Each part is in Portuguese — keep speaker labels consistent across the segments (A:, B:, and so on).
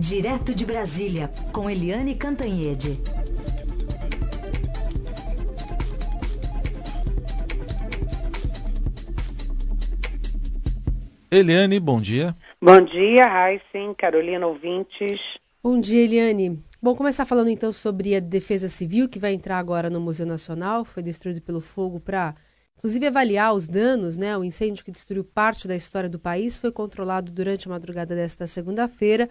A: Direto de Brasília, com Eliane Cantanhede.
B: Eliane, bom dia.
C: Bom dia, Heisen, Carolina ouvintes.
D: Bom dia, Eliane. Bom, começar falando então sobre a Defesa Civil, que vai entrar agora no Museu Nacional, foi destruído pelo fogo para, inclusive, avaliar os danos, né? O incêndio que destruiu parte da história do país foi controlado durante a madrugada desta segunda-feira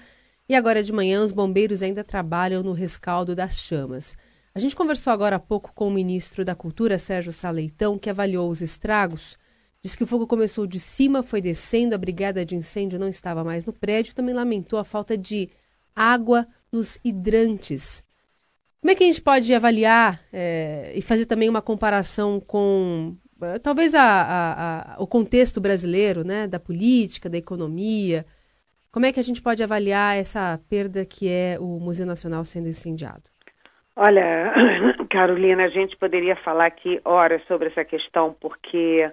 D: e agora de manhã os bombeiros ainda trabalham no rescaldo das chamas. A gente conversou agora há pouco com o ministro da Cultura, Sérgio Saleitão, que avaliou os estragos. Diz que o fogo começou de cima, foi descendo, a brigada de incêndio não estava mais no prédio, também lamentou a falta de água nos hidrantes. Como é que a gente pode avaliar é, e fazer também uma comparação com é, talvez a, a, a, o contexto brasileiro, né, da política, da economia? Como é que a gente pode avaliar essa perda que é o Museu Nacional sendo incendiado?
C: Olha, Carolina, a gente poderia falar aqui horas sobre essa questão, porque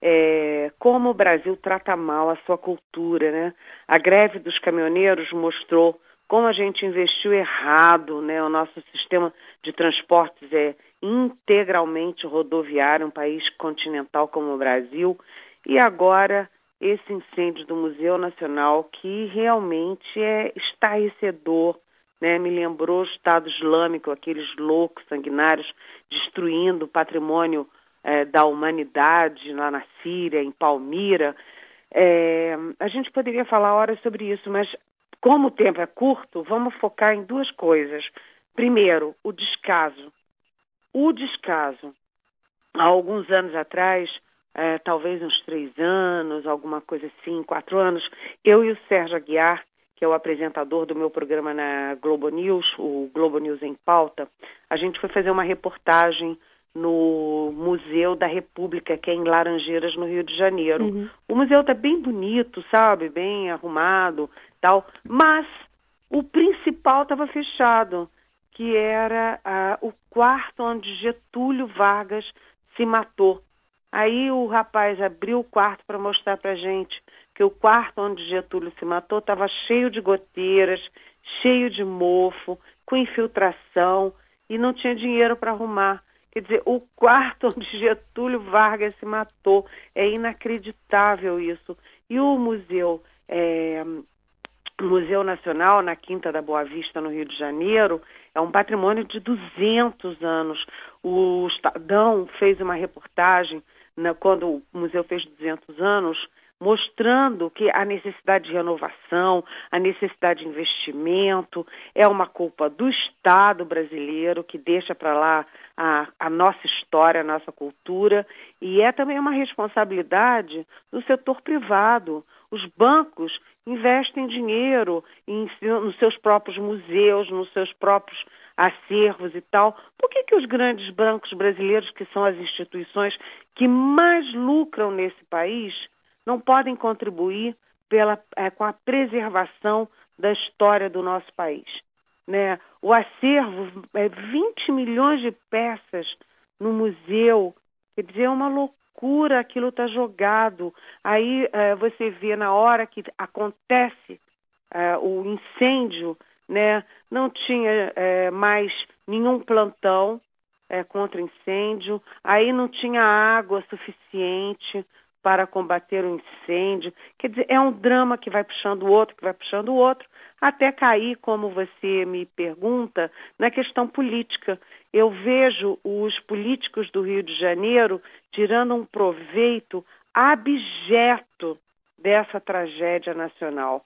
C: é, como o Brasil trata mal a sua cultura, né? A greve dos caminhoneiros mostrou como a gente investiu errado, né? O nosso sistema de transportes é integralmente rodoviário, um país continental como o Brasil, e agora esse incêndio do Museu Nacional que realmente é estarrecedor, né? Me lembrou o Estado Islâmico, aqueles loucos sanguinários destruindo o patrimônio é, da humanidade lá na Síria, em Palmira. É, a gente poderia falar horas sobre isso, mas como o tempo é curto, vamos focar em duas coisas. Primeiro, o descaso. O descaso. Há alguns anos atrás, é, talvez uns três anos, alguma coisa assim, quatro anos, eu e o Sérgio Aguiar, que é o apresentador do meu programa na Globo News, o Globo News em Pauta, a gente foi fazer uma reportagem no Museu da República, que é em Laranjeiras, no Rio de Janeiro. Uhum. O museu está bem bonito, sabe? Bem arrumado, tal, mas o principal estava fechado, que era uh, o quarto onde Getúlio Vargas se matou. Aí o rapaz abriu o quarto para mostrar para gente que o quarto onde Getúlio se matou estava cheio de goteiras, cheio de mofo, com infiltração e não tinha dinheiro para arrumar. Quer dizer, o quarto onde Getúlio Vargas se matou. É inacreditável isso. E o museu é, Museu Nacional, na Quinta da Boa Vista, no Rio de Janeiro, é um patrimônio de 200 anos. O Estadão fez uma reportagem né, quando o museu fez 200 anos, mostrando que a necessidade de renovação, a necessidade de investimento é uma culpa do Estado brasileiro que deixa para lá a, a, nossa história, a nossa cultura, e é também uma responsabilidade do setor privado. Os bancos investem dinheiro em, nos seus próprios museus, nos seus próprios acervos e tal. Por que, que os grandes bancos brasileiros, que são as instituições que mais lucram nesse país, não podem contribuir pela, é, com a preservação da história do nosso país? Né? O acervo é 20 milhões de peças no museu, quer dizer, é uma loucura aquilo está jogado. Aí é, você vê na hora que acontece é, o incêndio, né, não tinha é, mais nenhum plantão é, contra incêndio, aí não tinha água suficiente para combater o incêndio. Quer dizer, é um drama que vai puxando o outro, que vai puxando o outro, até cair, como você me pergunta, na questão política. Eu vejo os políticos do Rio de Janeiro tirando um proveito abjeto dessa tragédia nacional.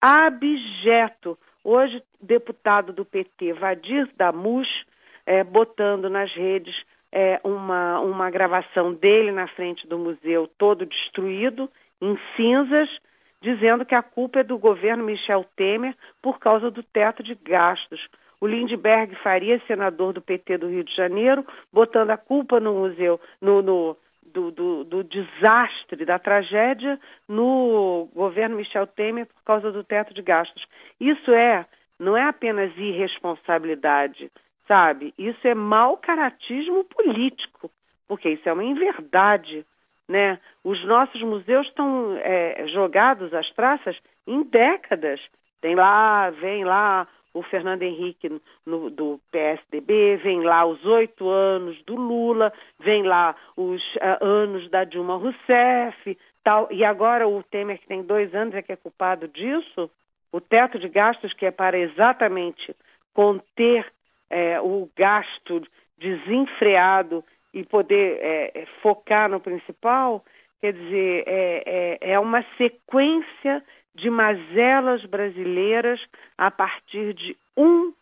C: Abjeto. Hoje, deputado do PT, Vadir Damus, é, botando nas redes é, uma, uma gravação dele na frente do museu todo destruído, em cinzas, dizendo que a culpa é do governo Michel Temer por causa do teto de gastos. O Lindbergh Faria, senador do PT do Rio de Janeiro, botando a culpa no museu, no, no do, do, do, desastre, da tragédia no governo Michel Temer por causa do teto de gastos. Isso é, não é apenas irresponsabilidade, sabe? Isso é mau caratismo político, porque isso é uma inverdade. Né? Os nossos museus estão é, jogados às traças em décadas. Tem lá, vem lá o Fernando Henrique no, do PSDB, vem lá os oito anos do Lula, vem lá os uh, anos da Dilma Rousseff, tal. E agora o Temer, que tem dois anos, é que é culpado disso? O teto de gastos, que é para exatamente conter é, o gasto desenfreado e poder é, focar no principal, quer dizer, é, é, é uma sequência de mazelas brasileiras a partir de um,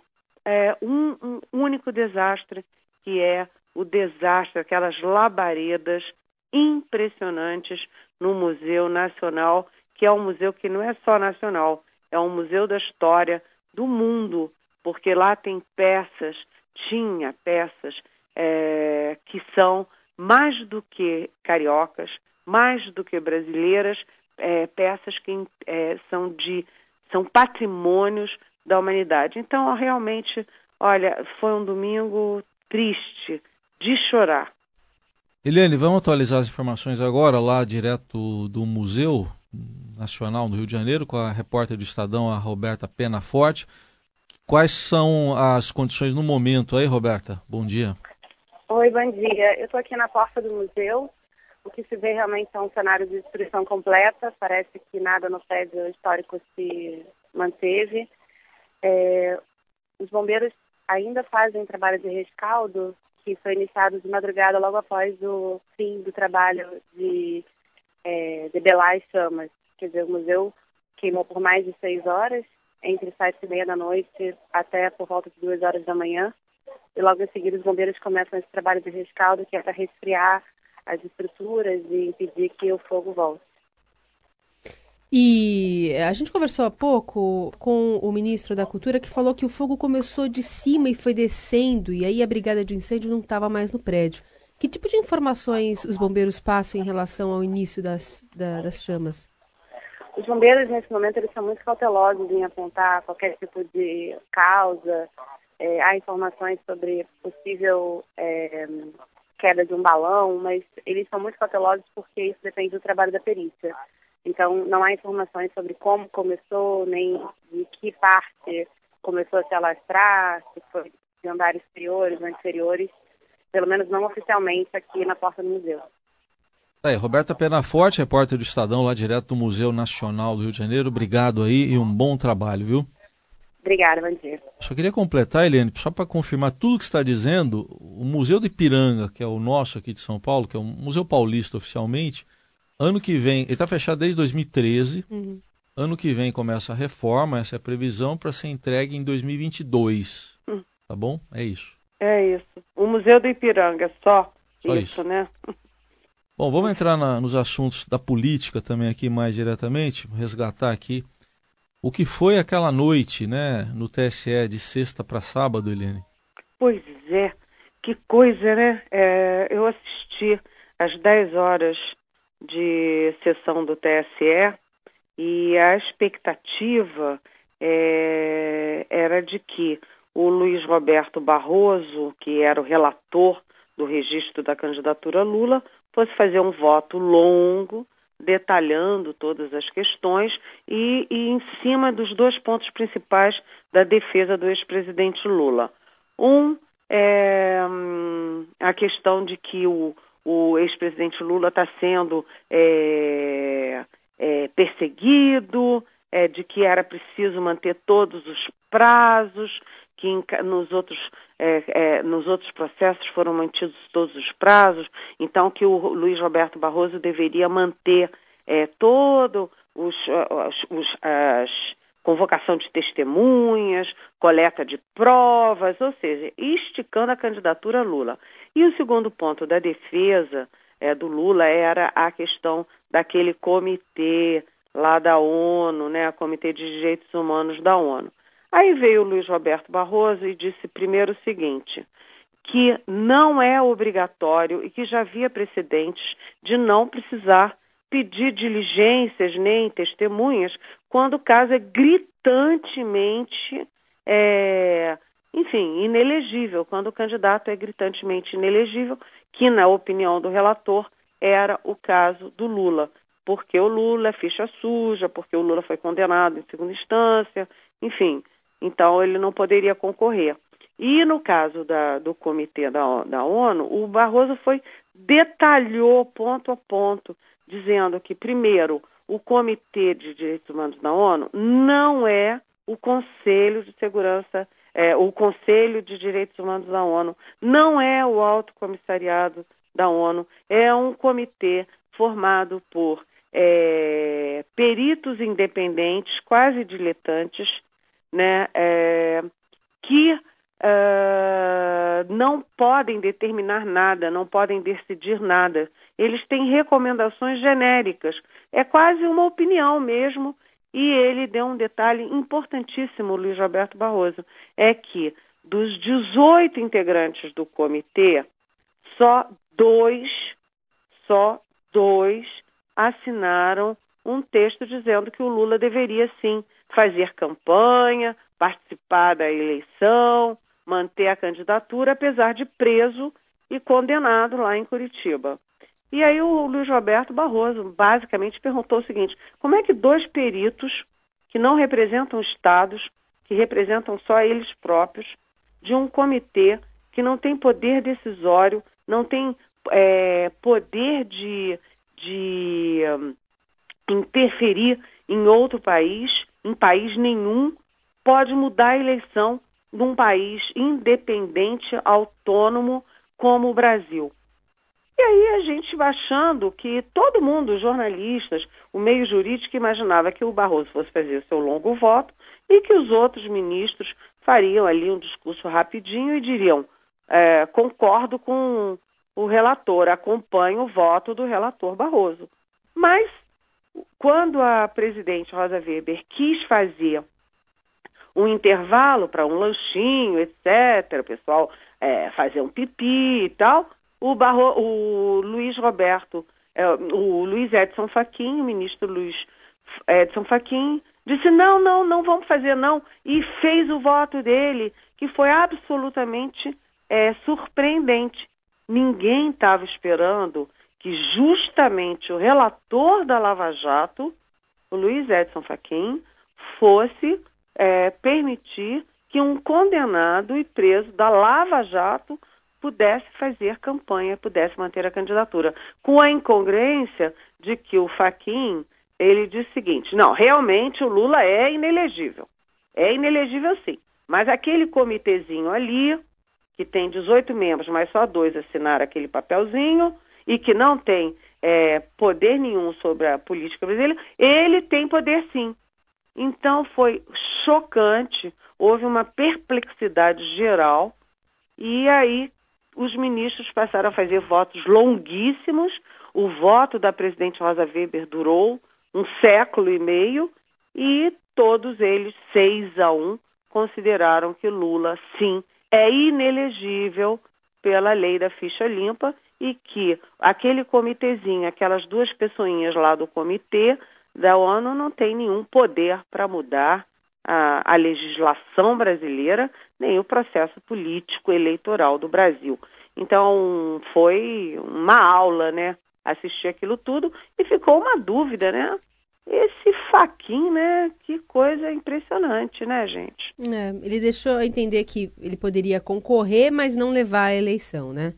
C: é, um, um único desastre, que é o desastre, aquelas labaredas impressionantes no Museu Nacional, que é um museu que não é só nacional, é um museu da história do mundo, porque lá tem peças, tinha peças é, que são mais do que cariocas, mais do que brasileiras, é, peças que é, são de são patrimônios da humanidade. Então, realmente, olha, foi um domingo triste, de chorar.
B: Eliane, vamos atualizar as informações agora lá direto do Museu Nacional do Rio de Janeiro com a repórter do Estadão, a Roberta Pena Forte. Quais são as condições no momento aí, Roberta? Bom dia.
E: Oi, bom dia. Eu estou aqui na porta do museu. O que se vê realmente é um cenário de destruição completa. Parece que nada no prédio histórico se manteve. É, os bombeiros ainda fazem trabalho de rescaldo, que foi iniciado de madrugada logo após o fim do trabalho de é, debelar as chamas. Quer dizer, o museu queimou por mais de seis horas, entre sete e meia da noite até por volta de duas horas da manhã. E logo em seguida os bombeiros começam esse trabalho de rescaldo, que é para resfriar as estruturas e impedir que o fogo volte.
D: E a gente conversou há pouco com o ministro da Cultura que falou que o fogo começou de cima e foi descendo, e aí a brigada de incêndio não estava mais no prédio. Que tipo de informações os bombeiros passam em relação ao início das, da, das chamas?
E: Os bombeiros, nesse momento, eles são muito cautelosos em apontar qualquer tipo de causa. É, há informações sobre possível é, queda de um balão, mas eles são muito cautelosos porque isso depende do trabalho da perícia. Então, não há informações sobre como começou, nem de que parte começou a se alastrar, se foi de andares superiores ou inferiores, pelo menos não oficialmente aqui na porta do museu.
B: Tá aí, Roberta Penaforte, repórter do Estadão, lá direto do Museu Nacional do Rio de Janeiro. Obrigado aí e um bom trabalho, viu?
E: Obrigada, bom dia.
B: Só queria completar, Eliane, só para confirmar tudo que está dizendo, o Museu de Ipiranga, que é o nosso aqui de São Paulo, que é um museu paulista oficialmente, ano que vem, ele está fechado desde 2013, uhum. ano que vem começa a reforma, essa é a previsão para ser entregue em 2022. Uhum. Tá bom? É isso.
C: É isso. O Museu do Ipiranga, só, só isso, isso, né?
B: Bom, vamos entrar na, nos assuntos da política também aqui mais diretamente, resgatar aqui o que foi aquela noite, né, no TSE de sexta para sábado, Eliane?
C: Pois é, que coisa, né? É, eu assisti às 10 horas de sessão do TSE e a expectativa é, era de que o Luiz Roberto Barroso, que era o relator do registro da candidatura Lula, fosse fazer um voto longo detalhando todas as questões e, e em cima dos dois pontos principais da defesa do ex-presidente Lula. Um é hum, a questão de que o, o ex-presidente Lula está sendo é, é, perseguido, é, de que era preciso manter todos os prazos, que nos outros é, é, nos outros processos foram mantidos todos os prazos, então que o Luiz Roberto Barroso deveria manter é, todo os, os, os as convocação de testemunhas, coleta de provas, ou seja, esticando a candidatura Lula. E o segundo ponto da defesa do Lula era a questão daquele comitê lá da ONU, né, Comitê de Direitos Humanos da ONU. Aí veio o Luiz Roberto Barroso e disse primeiro o seguinte, que não é obrigatório e que já havia precedentes de não precisar pedir diligências nem testemunhas quando o caso é gritantemente, é, enfim, inelegível, quando o candidato é gritantemente inelegível, que na opinião do relator era o caso do Lula. porque o Lula é ficha suja, porque o Lula foi condenado em segunda instância, enfim. Então ele não poderia concorrer. E no caso da, do comitê da, da ONU, o Barroso foi detalhou ponto a ponto, dizendo que, primeiro, o Comitê de Direitos Humanos da ONU não é o Conselho de Segurança, é, o Conselho de Direitos Humanos da ONU, não é o Alto Comissariado da ONU, é um comitê formado por é, peritos independentes, quase diletantes, né, é, que uh, não podem determinar nada, não podem decidir nada. Eles têm recomendações genéricas. É quase uma opinião mesmo. E ele deu um detalhe importantíssimo, Luiz Roberto Barroso, é que dos 18 integrantes do comitê, só dois, só dois assinaram um texto dizendo que o Lula deveria sim fazer campanha, participar da eleição, manter a candidatura, apesar de preso e condenado lá em Curitiba. E aí o Luiz Roberto Barroso basicamente perguntou o seguinte: como é que dois peritos que não representam estados, que representam só eles próprios, de um comitê que não tem poder decisório, não tem é, poder de, de interferir em outro país, em país nenhum, pode mudar a eleição num país independente, autônomo como o Brasil. E aí a gente achando que todo mundo, jornalistas, o meio jurídico, imaginava que o Barroso fosse fazer o seu longo voto e que os outros ministros fariam ali um discurso rapidinho e diriam: é, concordo com o relator, acompanho o voto do relator Barroso. Mas quando a presidente Rosa Weber quis fazer um intervalo para um lanchinho, etc., o pessoal é, fazer um pipi e tal, o, Barro, o Luiz Roberto, é, o Luiz Edson Fachin, o ministro Luiz Edson Fachin, disse não, não, não vamos fazer não, e fez o voto dele, que foi absolutamente é, surpreendente. Ninguém estava esperando que justamente o relator da Lava Jato, o Luiz Edson Fachin, fosse é, permitir que um condenado e preso da Lava Jato pudesse fazer campanha, pudesse manter a candidatura, com a incongruência de que o Faquin ele diz o seguinte: não, realmente o Lula é inelegível, é inelegível sim, mas aquele comitezinho ali que tem 18 membros, mas só dois assinaram aquele papelzinho e que não tem é, poder nenhum sobre a política brasileira, ele tem poder sim. Então foi chocante, houve uma perplexidade geral e aí os ministros passaram a fazer votos longuíssimos. O voto da presidente Rosa Weber durou um século e meio e todos eles, seis a um, consideraram que Lula, sim, é inelegível pela lei da ficha limpa e que aquele comitezinho, aquelas duas pessoinhas lá do comitê, da ONU não tem nenhum poder para mudar a, a, legislação brasileira nem o processo político eleitoral do Brasil. Então foi uma aula, né? Assistir aquilo tudo e ficou uma dúvida, né? Esse faquinho, né? Que coisa impressionante, né, gente?
D: É, ele deixou entender que ele poderia concorrer, mas não levar a eleição, né?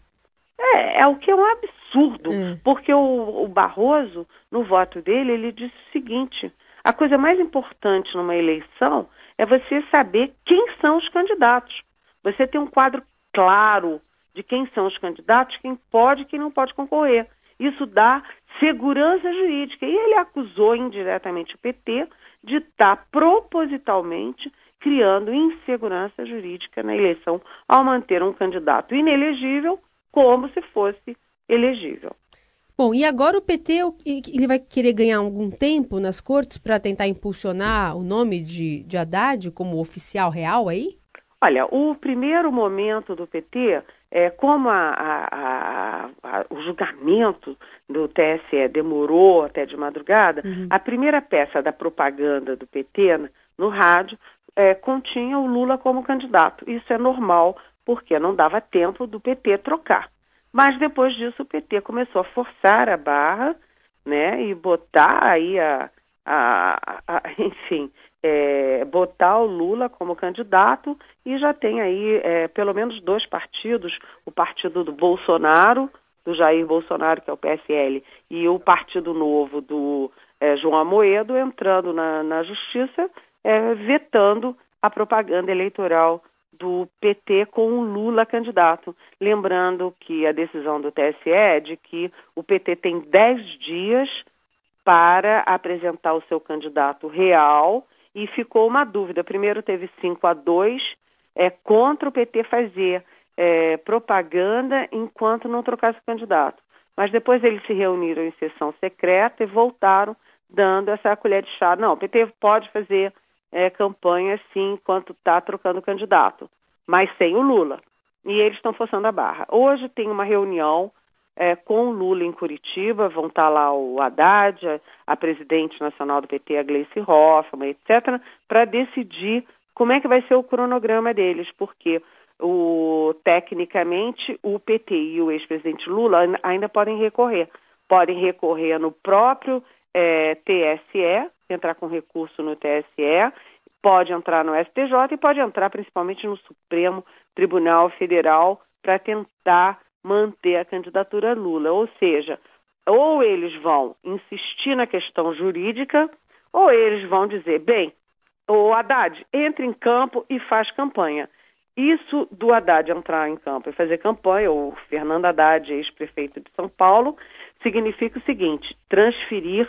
C: É, é o que é um absurdo é. porque o, o Barroso, no voto dele, ele disse o seguinte: a coisa mais importante numa eleição é você saber quem são os candidatos. Você tem um quadro claro de quem são os candidatos, quem pode e quem não pode concorrer. Isso dá segurança jurídica. E ele acusou indiretamente o PT de estar propositalmente criando insegurança jurídica na eleição ao manter um candidato inelegível como se fosse elegível.
D: Bom, e agora o PT ele vai querer ganhar algum tempo nas cortes para tentar impulsionar o nome de, de Haddad como oficial real aí?
C: Olha, o primeiro momento do PT, é, como a, a, a, o julgamento do TSE demorou até de madrugada, uhum. a primeira peça da propaganda do PT no rádio é, continha o Lula como candidato. Isso é normal, porque não dava tempo do PT trocar. Mas depois disso o PT começou a forçar a barra né? E botar aí a, a, a enfim, é, botar o Lula como candidato e já tem aí é, pelo menos dois partidos, o partido do Bolsonaro, do Jair Bolsonaro, que é o PSL, e o Partido Novo do é, João Amoedo entrando na, na justiça, é, vetando a propaganda eleitoral do PT com o Lula candidato. Lembrando que a decisão do TSE é de que o PT tem 10 dias para apresentar o seu candidato real e ficou uma dúvida. Primeiro teve 5 a 2 é, contra o PT fazer é, propaganda enquanto não trocasse o candidato. Mas depois eles se reuniram em sessão secreta e voltaram dando essa colher de chá. Não, o PT pode fazer é, campanha sim enquanto está trocando candidato, mas sem o Lula. E eles estão forçando a barra. Hoje tem uma reunião é, com o Lula em Curitiba, vão estar tá lá o Haddad, a, a presidente nacional do PT, a Gleice Hoffmann, etc., para decidir como é que vai ser o cronograma deles, porque o, tecnicamente o PT e o ex-presidente Lula ainda podem recorrer. Podem recorrer no próprio é, TSE, entrar com recurso no TSE, pode entrar no STJ e pode entrar principalmente no Supremo Tribunal Federal para tentar manter a candidatura Lula. Ou seja, ou eles vão insistir na questão jurídica, ou eles vão dizer, bem, o Haddad, entre em campo e faz campanha. Isso do Haddad entrar em campo e fazer campanha, ou Fernando Haddad, ex-prefeito de São Paulo, significa o seguinte: transferir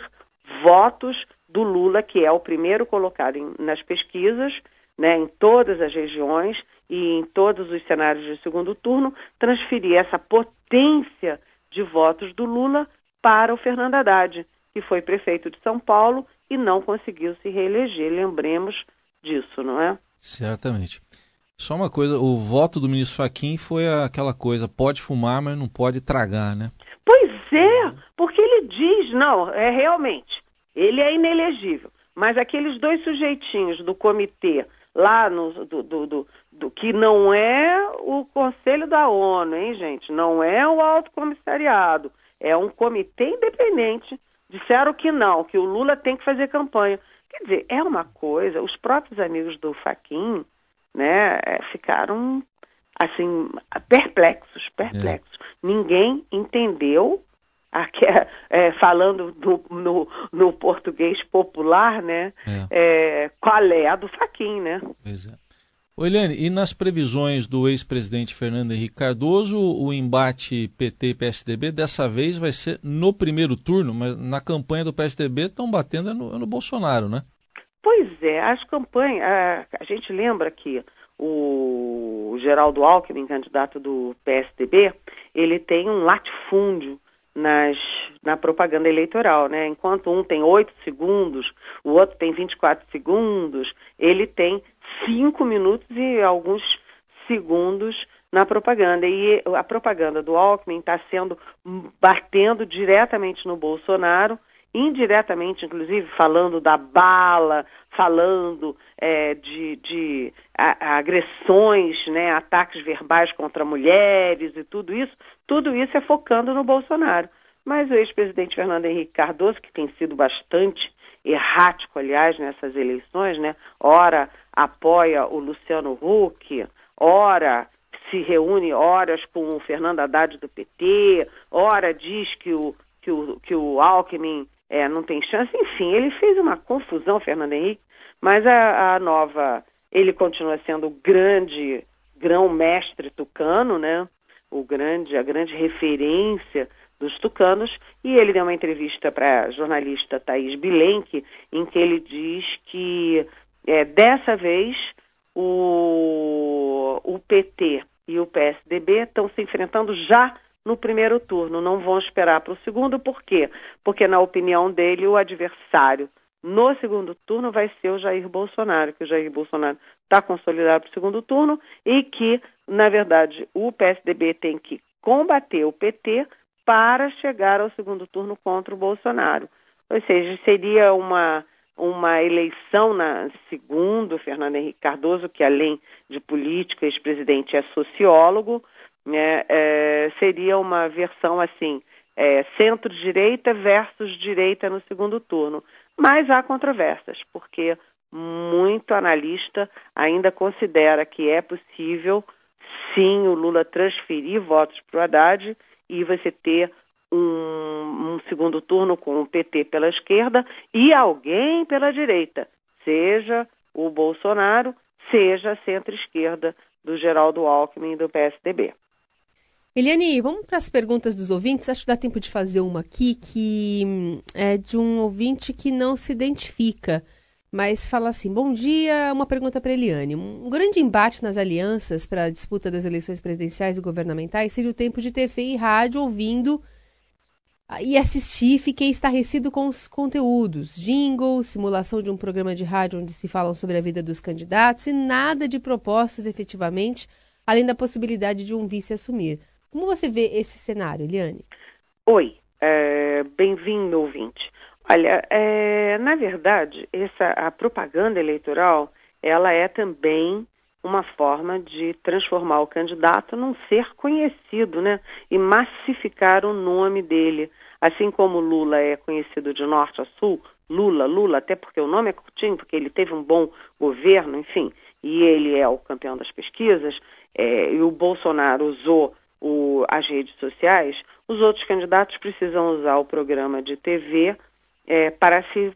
C: votos do Lula, que é o primeiro colocado em, nas pesquisas, né, em todas as regiões e em todos os cenários de segundo turno, transferir essa potência de votos do Lula para o Fernando Haddad, que foi prefeito de São Paulo e não conseguiu se reeleger. Lembremos disso, não é?
B: Certamente. Só uma coisa, o voto do ministro Faquim foi aquela coisa, pode fumar, mas não pode tragar, né?
C: Pois é, porque ele diz, não, é realmente, ele é inelegível. Mas aqueles dois sujeitinhos do comitê lá no do, do, do, do, que não é o Conselho da ONU, hein, gente? Não é o Alto Comissariado, é um comitê independente. Disseram que não, que o Lula tem que fazer campanha. Quer dizer, é uma coisa, os próprios amigos do Faquin né, é, ficaram assim perplexos, perplexos. É. Ninguém entendeu Aqui, é, é, falando do, no, no, português popular, né? É. É, qual é a do Faquin, né?
B: Pois é. Ô Eliane, e nas previsões do ex-presidente Fernando Henrique Cardoso, o embate PT-PSDB dessa vez vai ser no primeiro turno, mas na campanha do PSDB estão batendo no, no Bolsonaro, né?
C: Pois é, as campanhas, a, a gente lembra que o Geraldo Alckmin, candidato do PSDB, ele tem um latifúndio nas, na propaganda eleitoral, né? Enquanto um tem 8 segundos, o outro tem 24 segundos, ele tem 5 minutos e alguns segundos na propaganda. E a propaganda do Alckmin está sendo batendo diretamente no Bolsonaro, indiretamente, inclusive, falando da bala, falando é, de, de a, agressões, né, ataques verbais contra mulheres e tudo isso, tudo isso é focando no Bolsonaro. Mas o ex-presidente Fernando Henrique Cardoso, que tem sido bastante errático, aliás, nessas eleições, né, ora apoia o Luciano Huck, ora se reúne horas com o Fernando Haddad do PT, ora diz que o, que o, que o Alckmin é, não tem chance. Enfim, ele fez uma confusão, Fernando Henrique, mas a, a nova, ele continua sendo o grande grão-mestre tucano, né? O grande, a grande referência dos tucanos, e ele deu uma entrevista para a jornalista Thaís Bilenque, em que ele diz que é, dessa vez o, o PT e o PSDB estão se enfrentando já no primeiro turno, não vão esperar para o segundo, por quê? Porque, na opinião dele, o adversário no segundo turno vai ser o Jair Bolsonaro, que o Jair Bolsonaro está consolidado para o segundo turno e que, na verdade, o PSDB tem que combater o PT para chegar ao segundo turno contra o Bolsonaro. Ou seja, seria uma, uma eleição na segundo Fernando Henrique Cardoso, que além de político, ex-presidente é sociólogo, né, é, seria uma versão assim é, centro-direita versus direita no segundo turno. Mas há controvérsias, porque muito analista ainda considera que é possível, sim, o Lula transferir votos para o Haddad e você ter um, um, segundo turno com o PT pela esquerda e alguém pela direita, seja o Bolsonaro, seja a centro-esquerda do Geraldo Alckmin e do PSDB.
D: Eliane, vamos para as perguntas dos ouvintes. Acho que dá tempo de fazer uma aqui que hum, é de um ouvinte que não se identifica, mas fala assim: Bom dia, uma pergunta para Eliane. Um grande embate nas alianças para a disputa das eleições presidenciais e governamentais seria o tempo de TV e rádio ouvindo e assistir. Fiquei estarrecido com os conteúdos: jingles, simulação de um programa de rádio onde se falam sobre a vida dos candidatos e nada de propostas efetivamente, além da possibilidade de um vice assumir. Como você vê esse cenário, Eliane?
C: Oi, é, bem-vindo, ouvinte. Olha, é, na verdade, essa, a propaganda eleitoral, ela é também uma forma de transformar o candidato num ser conhecido, né? E massificar o nome dele. Assim como Lula é conhecido de norte a sul, Lula, Lula, até porque o nome é curtinho, porque ele teve um bom governo, enfim, e ele é o campeão das pesquisas, é, e o Bolsonaro usou o, as redes sociais, os outros candidatos precisam usar o programa de TV é, para se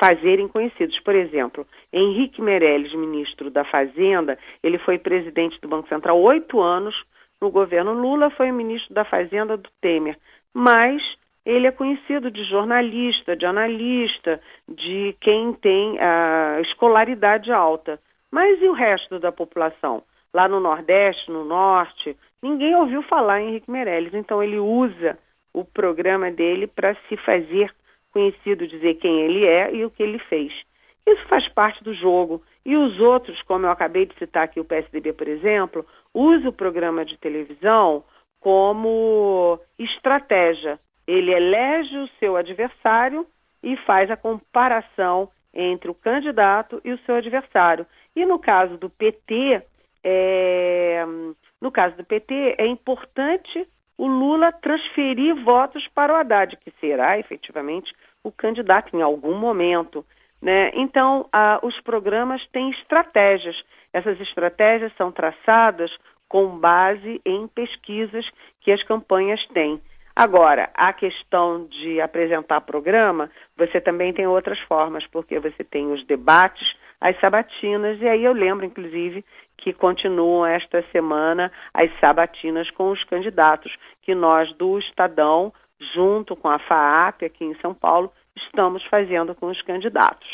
C: fazerem conhecidos. Por exemplo, Henrique Meirelles, ministro da Fazenda, ele foi presidente do Banco Central oito anos no governo Lula, foi ministro da Fazenda do Temer, mas ele é conhecido de jornalista, de analista, de quem tem a escolaridade alta. Mas e o resto da população? Lá no Nordeste, no Norte, ninguém ouviu falar em Henrique Meirelles. Então ele usa o programa dele para se fazer conhecido, dizer quem ele é e o que ele fez. Isso faz parte do jogo. E os outros, como eu acabei de citar aqui o PSDB, por exemplo, usa o programa de televisão como estratégia. Ele elege o seu adversário e faz a comparação entre o candidato e o seu adversário. E no caso do PT, é, no caso do PT, é importante o Lula transferir votos para o Haddad, que será efetivamente o candidato em algum momento. Né? Então, os programas têm estratégias. Essas estratégias são traçadas com base em pesquisas que as campanhas têm. Agora, a questão de apresentar programa, você também tem outras formas, porque você tem os debates, as sabatinas, e aí eu lembro, inclusive, que continuam esta semana as sabatinas com os candidatos, que nós do Estadão, junto com a FAAP aqui em São Paulo, estamos fazendo com os candidatos.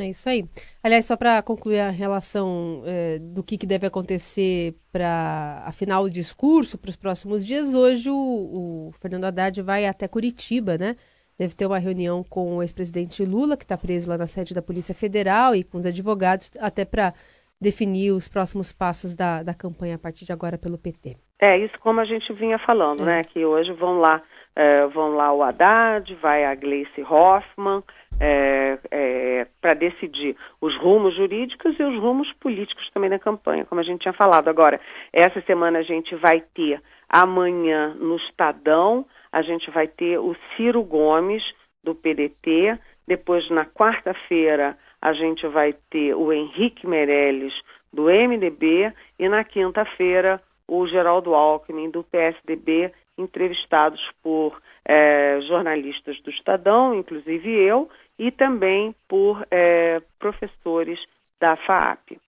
D: É isso aí. Aliás, só para concluir a relação é, do que, que, deve acontecer para afinal o discurso para os próximos dias, hoje o, o, Fernando Haddad vai até Curitiba, né? Deve ter uma reunião com o ex-presidente Lula, que está preso lá na sede da Polícia Federal, e com os advogados, até para definir os próximos passos da, da campanha a partir de agora pelo PT.
C: É, isso como a gente vinha falando, é. né? Que hoje vão lá, é, vão lá o Haddad, vai a Gleice Hoffmann, é, é, para decidir os rumos jurídicos e os rumos políticos também na campanha, como a gente tinha falado. Agora, essa semana a gente vai ter, amanhã no Estadão, a gente vai ter o Ciro Gomes, do PDT, depois na quarta-feira a gente vai ter o Henrique Meirelles, do MDB, e na quinta-feira o Geraldo Alckmin, do PSDB, entrevistados por é, jornalistas do Estadão, inclusive eu, e também por é, professores da FAAP.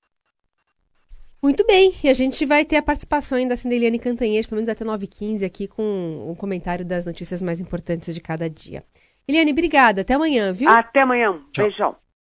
D: Muito bem, e a gente vai ter a participação ainda da Cindeliane Cantanhete, pelo menos até 9h15, aqui com um comentário das notícias mais importantes de cada dia. Eliane, obrigada. Até amanhã, viu?
C: Até amanhã. Tchau. Beijão.